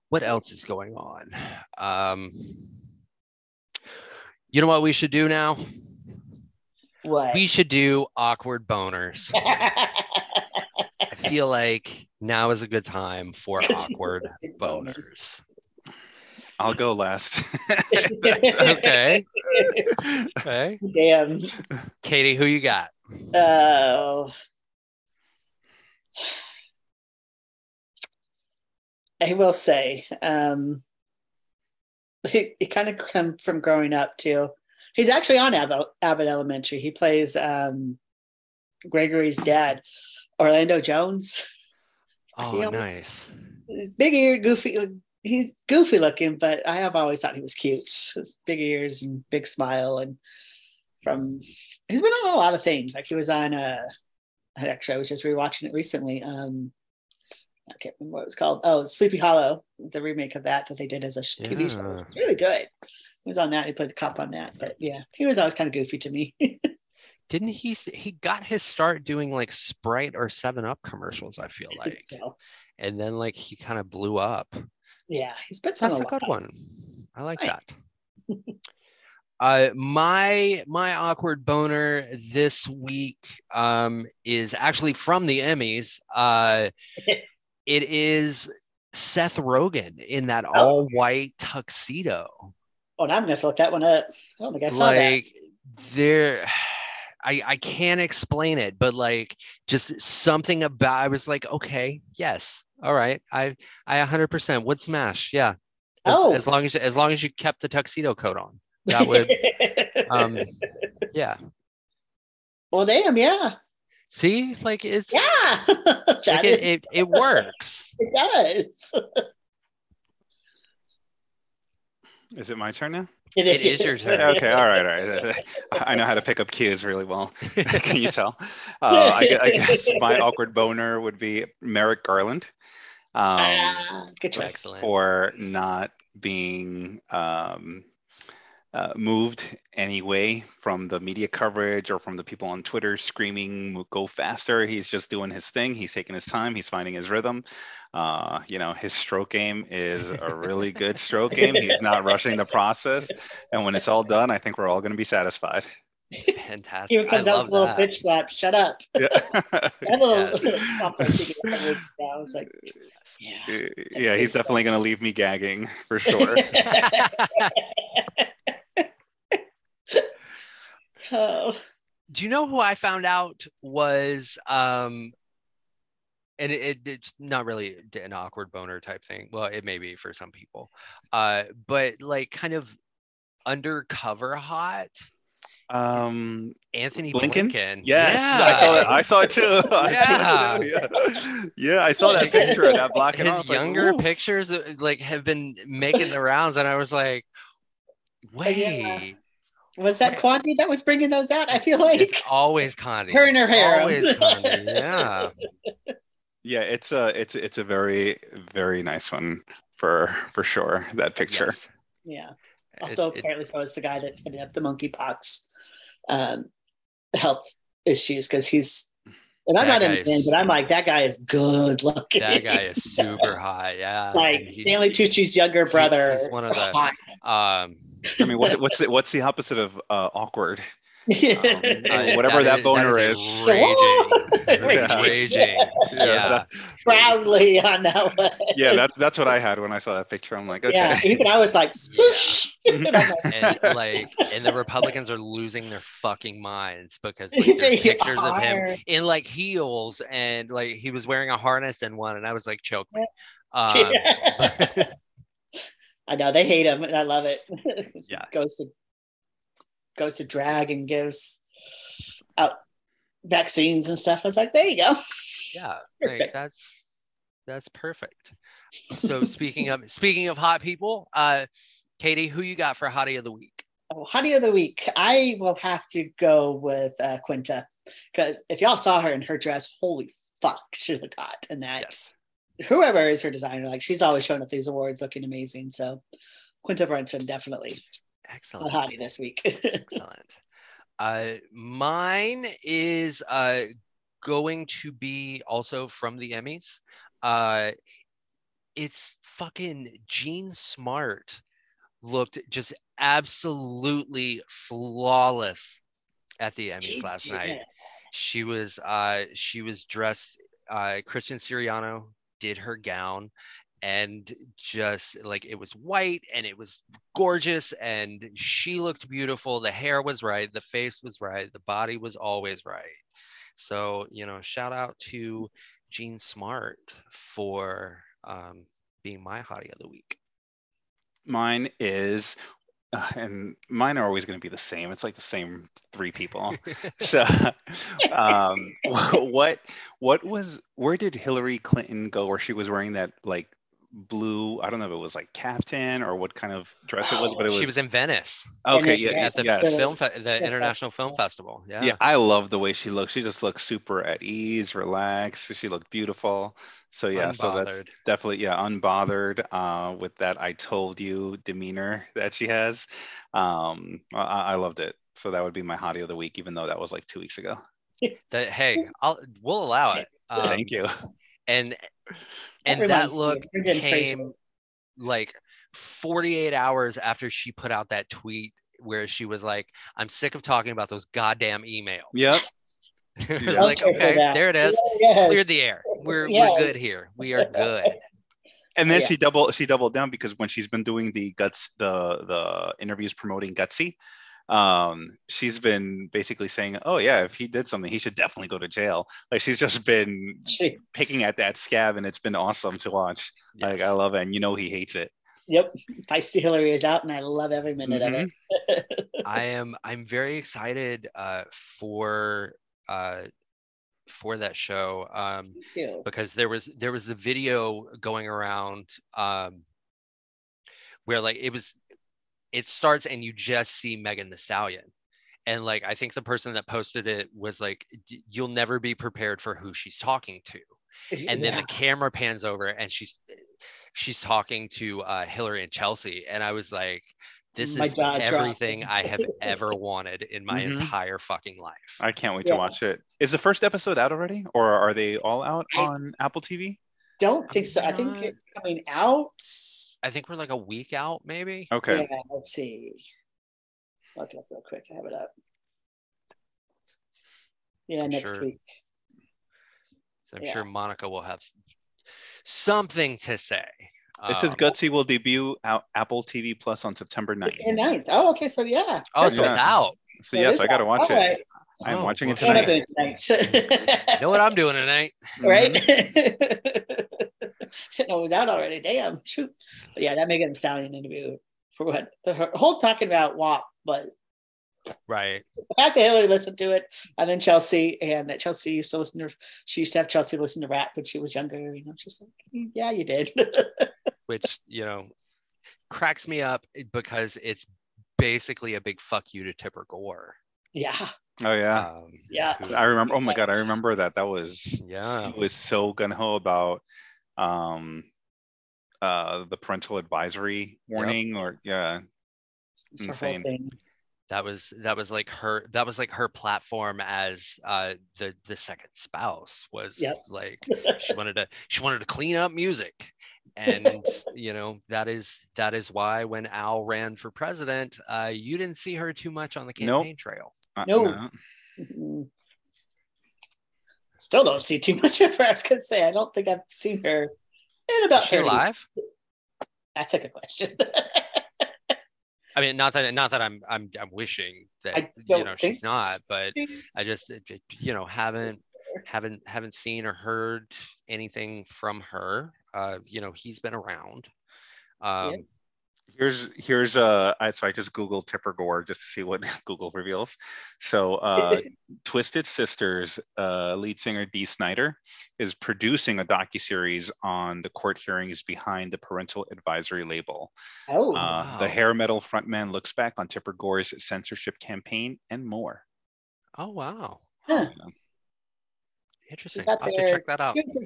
what else is going on um you know what we should do now what? we should do awkward boners I feel like now is a good time for awkward boners. I'll go last. okay. Okay. Damn. Katie, who you got? Oh. I will say, um, it, it kind of come from growing up too. He's actually on Abbott, Abbott Elementary. He plays um, Gregory's dad, Orlando Jones. Oh, Yeah. nice. Big ear, goofy. He's goofy looking, but I have always thought he was cute. His big ears and big smile, and from he's been on a lot of things. Like he was on a, actually I was just rewatching it recently. Um I can't remember what it was called. Oh, Sleepy Hollow, the remake of that that they did as a TV show. Yeah. Really good. He was on that. He played the cop on that. But yeah, he was always kind of goofy to me. Didn't he? He got his start doing like Sprite or Seven Up commercials. I feel like, So, and then like he kind of blew up. yeah, he's been That's a a good one. I like Right. that. Uh, my my awkward boner this week um, is actually from the Emmys. Uh, it is Seth Rogen in that Oh. all white tuxedo. Oh, now I'm gonna have to look that one up. I don't think I saw it. like there I, I can't explain it, but like just something about I was like, okay, yes, all right, I I 100% would smash, yeah. As, Oh. as long as as long as you kept the tuxedo coat on, that would um yeah. well, damn, yeah. See, like it's Yeah. like That it, is- it, it works. it does. Is it my turn now? It It is your turn. Okay, all right, all right. I know how to pick up cues really well. Can you tell? Uh, I, I guess my awkward boner would be Merrick Garland. Um, Ah, good choice. Excellent. for not being um, uh, moved anyway from the media coverage or from the people on Twitter screaming, "Go faster!" He's just doing his thing. He's taking his time. He's finding his rhythm. Uh, you know, his stroke game is a really good stroke game. He's not rushing the process, and when it's all done, I think we're all going to be satisfied. Fantastic. Here I comes out love a little that. bitch slap. Shut up. Yeah. That little Yes. pop up thinking of it. I was like, yeah. yeah, he's definitely going to leave me gagging for sure. Oh, Do you know who I found out was um and it, it, it's not really an awkward boner type thing. Well, it may be for some people. Uh but like kind of undercover hot Um, Antony Blinken? Blinken. Yes, Yeah. I saw that. I saw it too. I Yeah. saw it too, yeah. yeah, I saw that picture of that black and His I was like, younger pictures uh, like have been making the rounds and I was like, wait, was that Right. Quanti that was bringing those out? I feel it's like always Condi. her and her hair. Always Condi. Yeah. Yeah, it's a it's it's a very very nice one for for sure. That picture. Yes. yeah. Also, it- apparently, so is the guy that ended up the monkeypox um, health issues because he's. And I'm That not in guy the band, is- but I'm like that guy is good looking. that guy is super hot. Yeah. like and Stanley Tucci's younger brother. he's one of the- hot. Um, I mean, what's what's the, what's the opposite of uh, awkward? Uh, whatever that boner is. is. a Raging. Yeah. Raging. Yeah. that- proudly on that one. yeah, that's that's what I had when I saw that picture. I'm like, okay. yeah. Even I was like, swoosh. And like, and like and the republicans are losing their fucking minds because like, there's They pictures of him in like heels and like he was wearing a harness and one and i was like choke me um, Yeah. I know they hate him, and I love it. Yeah. goes to goes to drag and gives out vaccines and stuff. I was like, there you go. yeah like that's that's perfect so speaking of speaking of hot people uh katie who you got for hottie of the week Oh, Honey of the week. I will have to go with uh, Quinta because if y'all saw her in her dress, holy fuck, she looked hot. And that yes whoever is her designer, like she's always showing up these awards looking amazing. So Quinta Brunson definitely a excellent this week. Excellent. Uh, mine is uh, going to be also from the Emmys. Uh, it's fucking Jean Smart looked just absolutely flawless at the Emmys last night. She was uh, she was dressed. Uh, Christian Siriano did her gown, and just like it was white and it was gorgeous, and she looked beautiful. The hair was right, the face was right, the body was always right. So you know, shout out to Jean Smart for um, being my hottie of the week. Mine is, uh, and mine are always going to be the same. It's like the same three people. so, um, what what was where did Hillary Clinton go? Where she was wearing that like blue? I don't know if it was like caftan or what kind of dress it was, but it was. she was in Venice okay. Venice, Yeah, yeah. at the yes. film, fe- the Yeah. International Film Festival. Yeah. Yeah, I love the way she looks. She just looks super at ease, relaxed. She looked beautiful. So yeah, so that's definitely yeah, unbothered uh, with that "I told you" demeanor that she has. Um, I, I loved it. So that would be my hottie of the week, even though that was like two weeks ago. That hey, I'll we'll allow it. Um, Thank you. And and reminds that look of Brendan Fraser. came like 48 hours after she put out that tweet where she was like, "I'm sick of talking about those goddamn emails." Yep. it was like, Okay for okay, that. there it is. Yes. Clear the air. We're Yes. we're good here. We are good. And then Yeah. she doubled she doubled down because when she's been doing the guts the the interviews promoting Gutsy, um, she's been basically saying, "Oh yeah, if he did something, he should definitely go to jail." Like she's just been She- picking at that scab, and it's been awesome to watch. Like I love it, and you know he hates it. Yep. Feisty Hillary is out, and I love every minute of it. I am I'm very excited uh, for uh, for that show um, because there was there was the video going around um, where like it was it starts and you just see Megan Thee Stallion. And like I think the person that posted it was like, you'll never be prepared for who she's talking to. And then the camera pans over and she's she's talking to uh, Hillary and Chelsea. And I was like, this My is jaw dropped. everything I have ever wanted in my Mhm. entire fucking life. I can't wait Yeah. to watch it. Is the first episode out already, or are they all out I- on Apple TV? Don't think so. I think it's coming out. I think we're like a week out, maybe. Okay. Yeah, let's see. Look it up real quick. I have it up. Yeah, I'm next sure- week. So I'm Yeah. sure Monica will have something to say. It says Um, Gutsy will debut out Apple TV Plus on September 9th. And ninth. Oh, okay. So yeah. Oh, so it's out. So yes, I got to watch All it. right. I'm Oh, watching it well, What am I tonight. tonight? You know what I'm doing tonight? right? Mhm. no, it was out already. Damn, shoot. But yeah, that Megan Thee Stallion interview for what the her whole talking about WAP, but Right. the fact that Hillary listened to it, and then Chelsea, and that Chelsea used to listen to, she used to have Chelsea listen to rap when she was younger. You know, she's like, "Mm, yeah, you did. Which, you know, cracks me up because it's basically a big fuck you to Tipper Gore. Yeah, Oh yeah. Um, Yeah. I remember. Oh my god, I remember that. That was Yeah. he was so gun ho about um uh the parental advisory warning or yeah It's Insane. that was that was like her that was like her platform as uh the the second spouse was Yep. like she wanted to she wanted to clean up music and you know that is that is why when al ran for president uh you didn't see her too much on the Nope. campaign trail Uh, No. Mhm. Still don't see too much of her. I was gonna say I don't think I've seen her in about is she 30. alive That's a good question. i mean not that not that i'm i'm, I'm wishing that you know think she's not but She's- i just it- it- you know haven't haven't haven't seen or heard anything from her uh you know he's been around um Here's here's uh I, so I just googled Tipper Gore just to see what Google reveals. So uh Twisted Sisters uh lead singer Dee Snider is producing a docu-series on the court hearings behind the parental advisory label. oh, Uh, the hair metal frontman looks back on Tipper Gore's censorship campaign and more. oh wow Huh. interesting i'll have to check that out doing some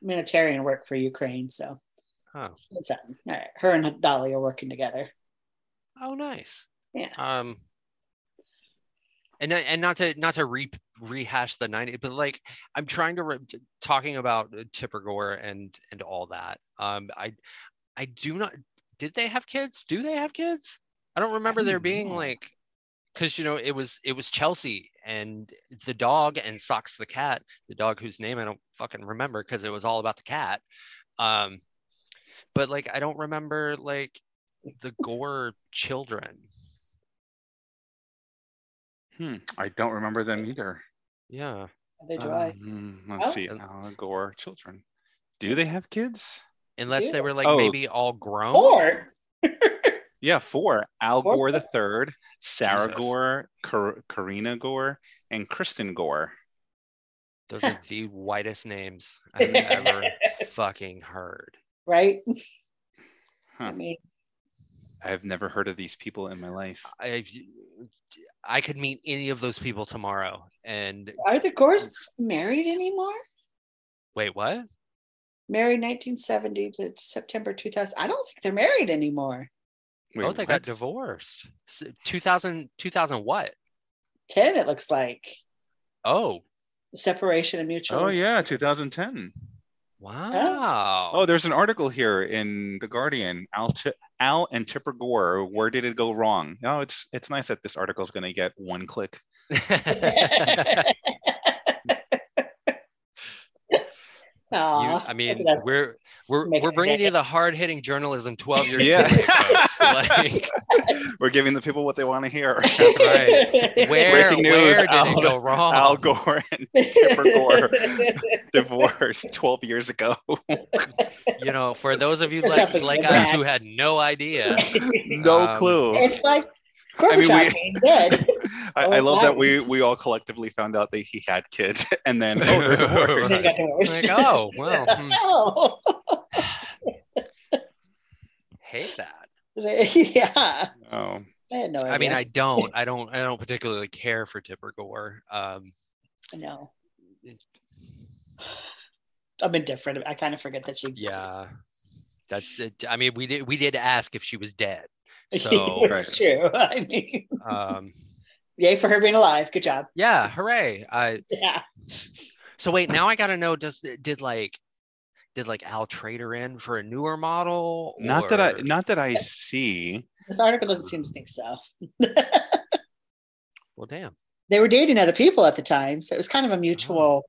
humanitarian work for Ukraine. So oh it's something. All right. Her and Dolly are working together. oh nice Yeah. um and not- and not to not to re, rehash the 90 but like i'm trying to re, talking about tipper gore and and all that um i i do not did they have kids do they have kids i don't remember there don't being know. like because you know it was it was chelsea and the dog and socks the cat the dog whose name i don't fucking remember because it was all about the cat um but like i don't remember like the gore children Hmm, I don't remember them either. yeah They do Um, let's Oh. see. Al Gore children. Do they have kids? unless they were like Oh. maybe all grown Or Yeah, four. Al Four? Gore the third, Sarah Jesus. Gore, Kar- Karenna Gore, and Kristin Gore. those are the whitest names i've ever fucking heard right? Huh. I mean, I have never heard of these people in my life. i i could meet any of those people tomorrow and are the Gores married anymore? wait what Married 1970 to September 2000. I don't think they're married anymore. Wait, oh they got divorced S- 2000 2000 what 10, it looks like. oh Separation and mutual. Oh yeah, 2010. Wow Oh, there's an article here in the Guardian. Al, Ti- Al and Tipper Gore. Where did it go wrong? No, it's it's nice that this article is going to get one click. You, I mean, we're we're we're bringing you the hard hitting journalism twelve years Yeah. too. Like, We're giving the people what they want to hear. That's right. where Breaking news, where did Al- it go wrong? Al Gore and Tipper Gore divorced 12 years ago. You know, for those of you like like us who had no idea, no Um, clue. it's like Gorbachev I mean, we- being dead. I, I love that we we all collectively found out that he had kids, and then oh, they're divorced. got divorced. Like, oh well, hmm, hate that. yeah. oh, I had no idea. I mean, I don't, I don't, I don't particularly care for Tipper Gore. Um, I know. I'm indifferent. I kind of forget that she exists. yeah, that's it. I mean, we did, we did ask if she was dead. So, it's true. I mean, um, yay for her being alive. Good job. yeah, hooray! I Yeah. so wait, now I gotta know. Does did like did like Al trade her in for a newer model? not that I not that I see. This article doesn't seem to think so. Well, damn. they were dating other people at the time, so it was kind of a mutual.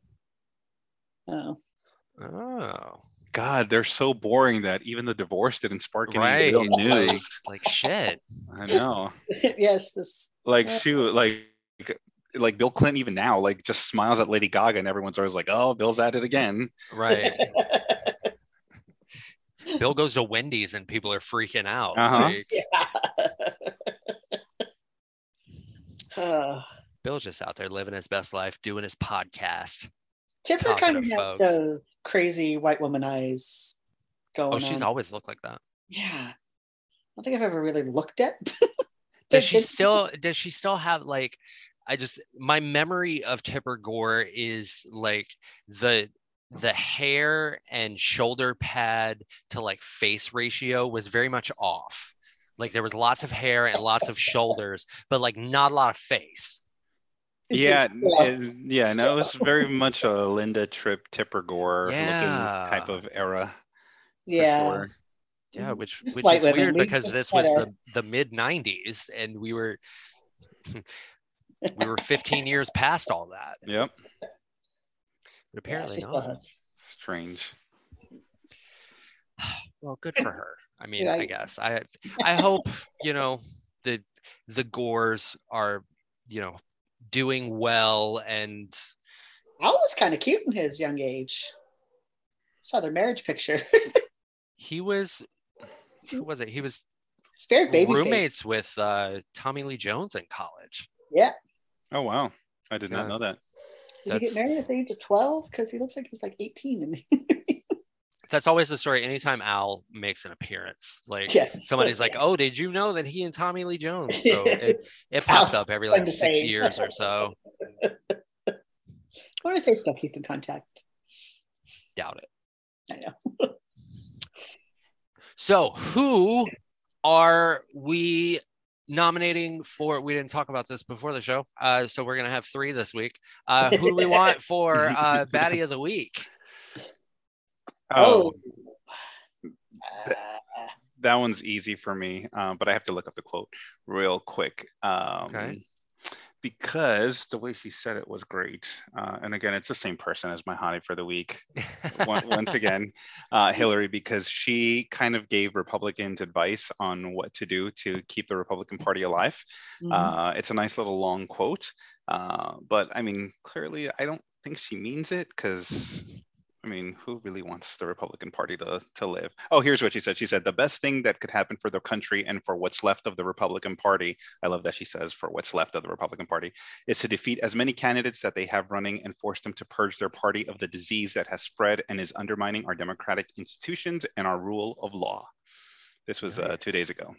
Oh, Oh, God, they're so boring that even the divorce didn't spark any right. real news. like shit. I know. yes. This. Like Yeah. shoot, like like Bill Clinton even now like just smiles at Lady Gaga and everyone's always like, "Oh, Bill's at it again." Right. Bill goes to Wendy's and people are freaking out. Uh-huh. Like, Uh, Bill's just out there living his best life, doing his podcast. Tipper Talking kind of to has folks. the crazy white woman eyes oh, going Oh, she's on. always looked like that. Yeah. I don't think I've ever really looked at. Does she still does she still have like I just my memory of Tipper Gore is like the the hair and shoulder pad to like face ratio was very much off. Like there was lots of hair and lots of shoulders, but like not a lot of face. Yeah, Still. Uh, it- yeah, no, it was very much a Linda Tripp Tipper Gore Yeah. looking type of era. yeah. sure. Yeah, mm, which Just which is women, weird we because this was gotta- the, the mid '90s, and we were we were 15 years past all that. Yep. But apparently she still not. has. Strange. Well, good for her. I mean, Yeah, I I- guess I I hope you know the the Gores are you know doing well and I was kind of cute in his young age. Saw their marriage picture. he was who was it? He was it's very baby. roommates with uh, Tommy Lee Jones in college. Yeah. Oh wow. I did Yeah. not know that. Did he get married at the age of 12? Because he looks like he's like 18. And That's always the story. Anytime Al makes an appearance, like yes. somebody's like, "Oh, did you know that he and Tommy Lee Jones?" So it, it pops up every like six say. years or so. I wonder if they still keep in contact. Doubt it. I know. So, who are we nominating for? We didn't talk about this before the show, uh, so we're gonna have three this week. Uh, who do we want for uh, Baddie of the Week? Oh, Uh, that one's easy for me, um, but I have to look up the quote real quick. Um, Okay. Because the way she said it was great. Uh, and again, it's the same person as my honey for the week. Once, once again, uh, Hillary, because she kind of gave Republicans advice on what to do to keep the Republican Party alive. mhm. Uh, it's a nice little long quote, uh, but I mean, clearly, I don't think she means it because, I mean, who really wants the Republican Party to to live? Oh, here's what she said. She said the best thing that could happen for the country and for what's left of the Republican Party. I love that she says for what's left of the Republican Party is to defeat as many candidates that they have running and force them to purge their party of the disease that has spread and is undermining our democratic institutions and our rule of law. This was uh, two days ago.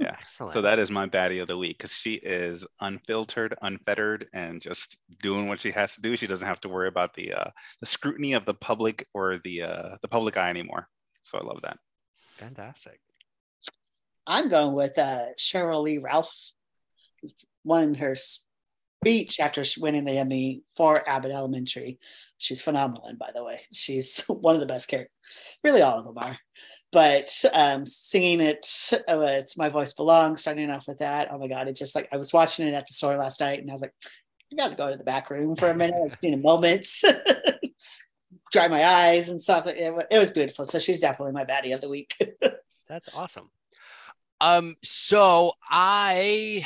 Yeah. Excellent. So that is my baddie of the week because she is unfiltered, unfettered, and just doing what she has to do. She doesn't have to worry about the uh, the scrutiny of the public or the uh, the public eye anymore. So I love that. fantastic. I'm going with uh, Sheryl Lee Ralph. Won her speech after she winning the Emmy for Abbott Elementary. She's phenomenal, and by the way, she's one of the best characters. Really, all of them are. But um, singing it uh, with "My Voice Belongs," starting off with that. Oh my God! It just like I was watching it at the store last night, and I was like, I got to go to the back room for a minute, like, in a moment, dry my eyes and stuff. It, it was beautiful. So she's definitely my baddie of the week. That's awesome. Um, so I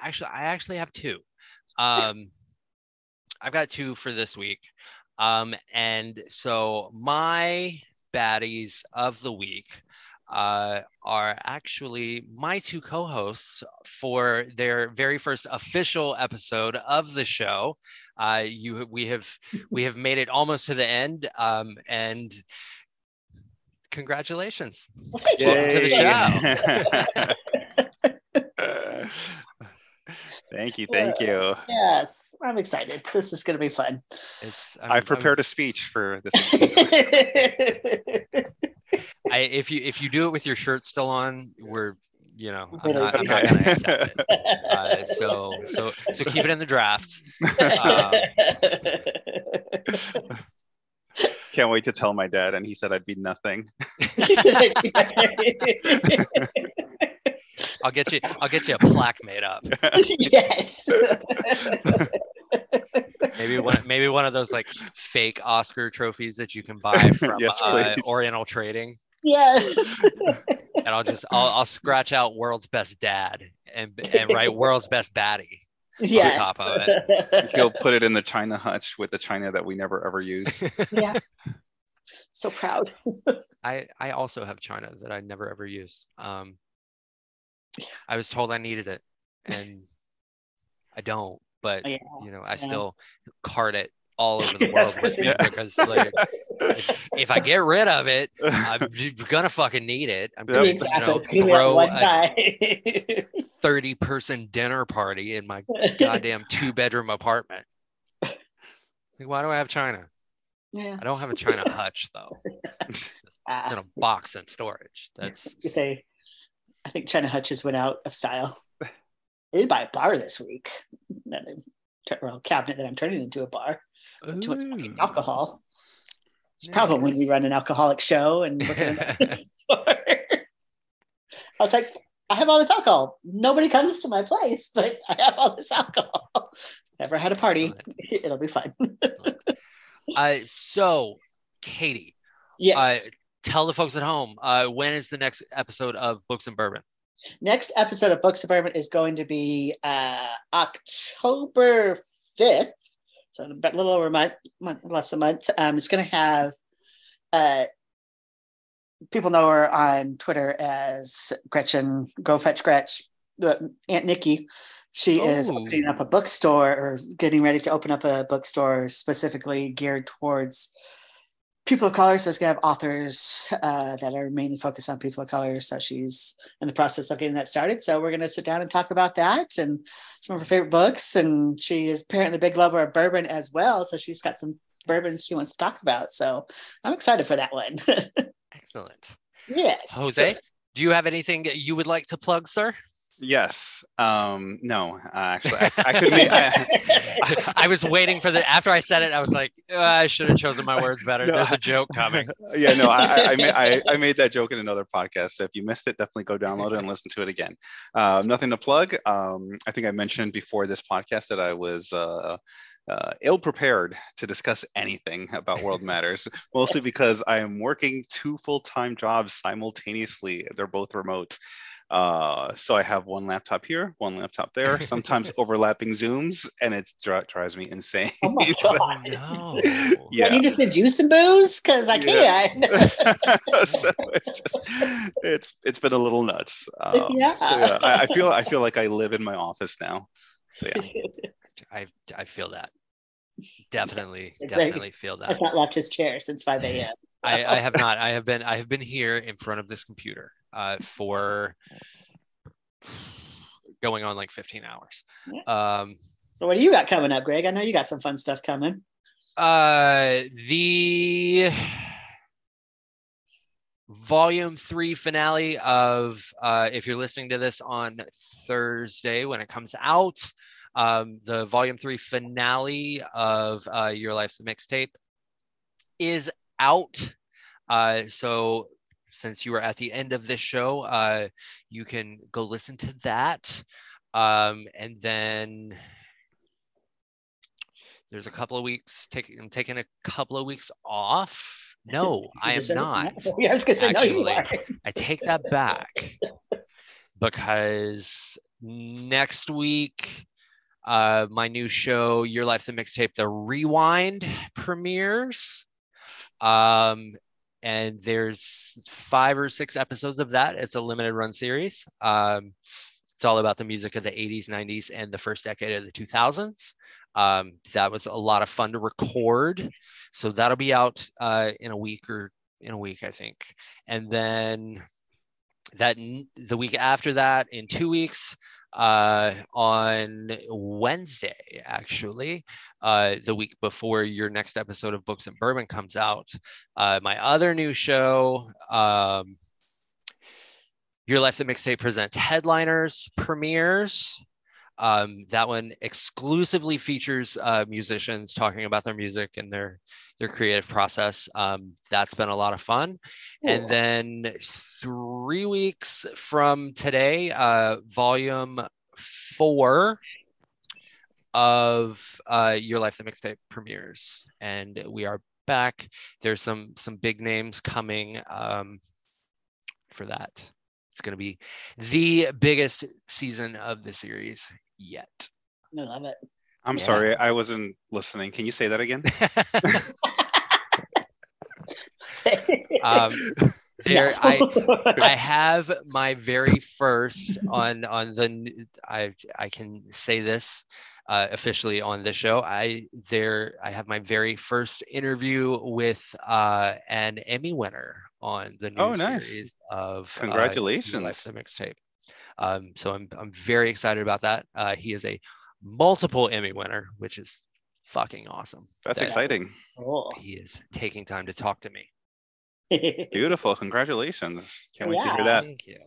actually I actually have two. Um I've got two for this week. Um, and so my baddies of the week uh, are actually my two co-hosts for their very first official episode of the show. Uh, you, we have, we have made it almost to the end, um, and congratulations! Welcome to the show. thank you, thank you. Yes, I'm excited. This is going to be fun. It's. i have prepared I'm, a speech for this. I, if you if you do it with your shirt still on, we're you know I'm not, I'm not gonna accept it. Uh, so so so keep it in the drafts. Um, Can't wait to tell my dad, and he said I'd be nothing. I'll get you. I'll get you a plaque made up. yes. maybe one. Maybe one of those like fake Oscar trophies that you can buy from yes, uh, Oriental Trading. Yes. and I'll just I'll, I'll scratch out world's best dad and and write world's best baddie yes. on top of it. He'll put it in the China hutch with the China that we never ever use. Yeah. So proud. I I also have China that I never ever use. Um, I was told I needed it, and I don't. But yeah. you know, I yeah. still cart it all over the world with me because like if, if, I get rid of it, I'm gonna fucking need it. I'm gonna exactly. you know throw a thirty person dinner party in my goddamn two bedroom apartment. Like, why do I have China? Yeah. I don't have a China hutch though. it's, in a box in storage. That's they. I think China hutches went out of style. I did buy a bar this week. Well, cabinet that I'm turning into a bar to alcohol. It's nice. problem when we run an alcoholic show and I was like, I have all this alcohol. Nobody comes to my place, but I have all this alcohol. Never had a party. It'll be fun. uh, so, Katie, yes. Uh, tell the folks at home uh, when is the next episode of Books and Bourbon? Next episode of Books and Bourbon is going to be uh, October 5th so a little over a month, month less than a month. Um, it's going to have uh, people know her on Twitter as Gretchen Go Fetch Gretch, Aunt Nikki. She oh. is opening up a bookstore or getting ready to open up a bookstore specifically geared towards people of color. So it's gonna have authors uh, that are mainly focused on people of color. So she's in the process of getting that started. So we're gonna sit down and talk about that and some of her favorite books. And she is apparently a big lover of bourbon as well. So she's got some bourbons she wants to talk about. So I'm excited for that one. Excellent. Yeah. Jose, do you have anything you would like to plug, sir? Yes. Um, no, uh, actually, I, I could. Make, I, I, was waiting for the. After I said it, I was like, oh, I should have chosen my words better. No, There's a joke coming. Yeah, no, I, I, made, I, I made that joke in another podcast. So if you missed it, definitely go download it and listen to it again. Uh, nothing to plug. Um, I think I mentioned before this podcast that I was. Uh, uh, ill prepared to discuss anything about World Matters, mostly because I am working two full time jobs simultaneously. They're both remote. Uh, so I have one laptop here, one laptop there, sometimes overlapping Zooms, and it drives me insane. Oh my god! no. Yeah. I need to send you some booze because I yeah. can't. so it's just it's it's been a little nuts. Um, yeah. So yeah I, I, feel I feel like I live in my office now. So yeah. I I feel that. Definitely, definitely feel that. I've not left his chair since 5 a.m. I, I have not. I have been I have been here in front of this computer uh, for going on like 15 hours. Um, so what do you got coming up, Greg? I know you got some fun stuff coming. Uh, the volume three finale of uh, if you're listening to this on Thursday when it comes out, um, the volume three finale of uh, Your Life the Mixtape is out. Uh, so since you are at the end of this show, uh, you can go listen to that. Um, and then there's a couple of weeks. Take, I'm taking a couple of weeks off. No, I am not. Actually, I take that back because next week, uh, my new show, Your Life the Mixtape, the Rewind premieres. Um, and there's five or six episodes of that. It's a limited run series. Um, it's all about the music of the 80s, 90s, and the first decade of the 2000s. Um, that was a lot of fun to record. So that'll be out uh, in a week or in a week, I think. And then that the week after that, in two weeks, uh, on Wednesday, actually, uh, the week before your next episode of Books and Bourbon comes out. Uh, my other new show, um, Your Life the Mixtape presents headliners, premieres. Um, that one exclusively features uh, musicians talking about their music and their their creative process. Um, that's been a lot of fun. Cool. And then three weeks from today, uh, volume four of uh, Your Life the Mixtape premieres, and we are back. There's some some big names coming um, for that. It's going to be the biggest season of the series yet. I love it. I'm yeah. sorry, I wasn't listening. Can you say that again? um, there, I I have my very first on on the I I can say this uh, officially on the show. I there I have my very first interview with uh, an Emmy winner on the new oh, nice. series of uh, congratulations uh, the mixtape. Um, so I'm I'm very excited about that. Uh, he is a multiple Emmy winner, which is fucking awesome. That's that exciting. He is taking time to talk to me. Beautiful. Congratulations. Can't wait yeah. to hear that. Thank you.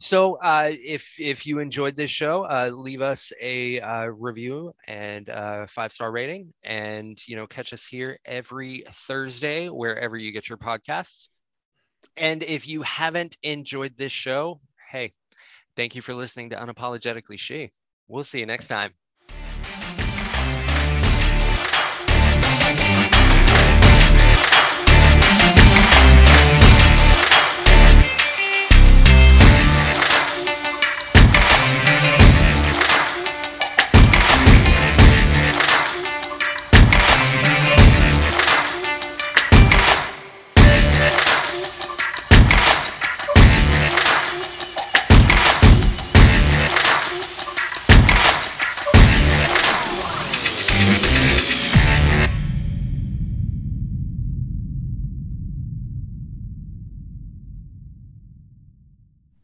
So, uh, if if you enjoyed this show, uh, leave us a uh, review and a five star rating, and you know, catch us here every Thursday wherever you get your podcasts. And if you haven't enjoyed this show, hey, thank you for listening to Unapologetically She. We'll see you next time.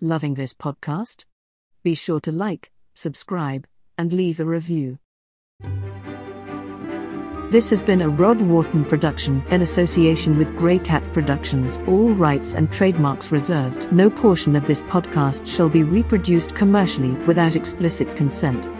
Loving this podcast? Be sure to like, subscribe, and leave a review. This has been a Rod Wharton production in association with Grey Cat Productions. All rights and trademarks reserved. No portion of this podcast shall be reproduced commercially without explicit consent.